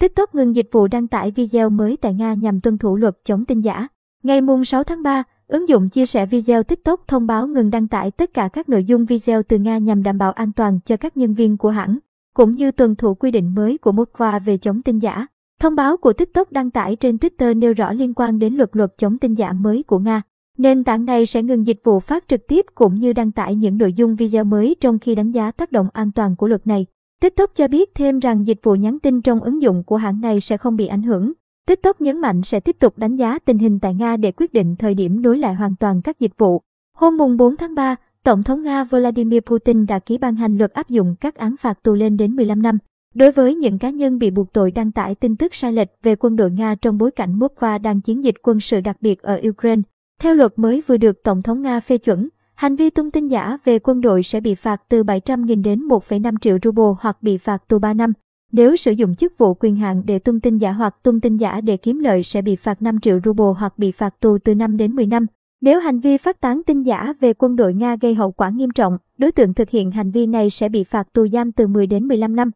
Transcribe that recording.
TikTok ngừng dịch vụ đăng tải video mới tại Nga nhằm tuân thủ luật chống tin giả. Ngày 6 tháng 3, ứng dụng chia sẻ video TikTok thông báo ngừng đăng tải tất cả các nội dung video từ Nga nhằm đảm bảo an toàn cho các nhân viên của hãng, cũng như tuân thủ quy định mới của Moskva về chống tin giả. Thông báo của TikTok đăng tải trên Twitter nêu rõ liên quan đến luật luật chống tin giả mới của Nga. Nền tảng này sẽ ngừng dịch vụ phát trực tiếp cũng như đăng tải những nội dung video mới trong khi đánh giá tác động an toàn của luật này. TikTok cho biết thêm rằng dịch vụ nhắn tin trong ứng dụng của hãng này sẽ không bị ảnh hưởng. TikTok nhấn mạnh sẽ tiếp tục đánh giá tình hình tại Nga để quyết định thời điểm nối lại hoàn toàn các dịch vụ. Hôm mùng 4 tháng 3, Tổng thống Nga Vladimir Putin đã ký ban hành luật áp dụng các án phạt tù lên đến 15 năm. Đối với những cá nhân bị buộc tội đăng tải tin tức sai lệch về quân đội Nga trong bối cảnh Moscow đang chiến dịch quân sự đặc biệt ở Ukraine, theo luật mới vừa được Tổng thống Nga phê chuẩn, hành vi tung tin giả về quân đội sẽ bị phạt từ 700.000 đến 1,5 triệu ruble hoặc bị phạt tù 3 năm. Nếu sử dụng chức vụ quyền hạn để tung tin giả hoặc tung tin giả để kiếm lợi sẽ bị phạt 5 triệu ruble hoặc bị phạt tù từ 5 đến 10 năm. Nếu hành vi phát tán tin giả về quân đội Nga gây hậu quả nghiêm trọng, đối tượng thực hiện hành vi này sẽ bị phạt tù giam từ 10 đến 15 năm.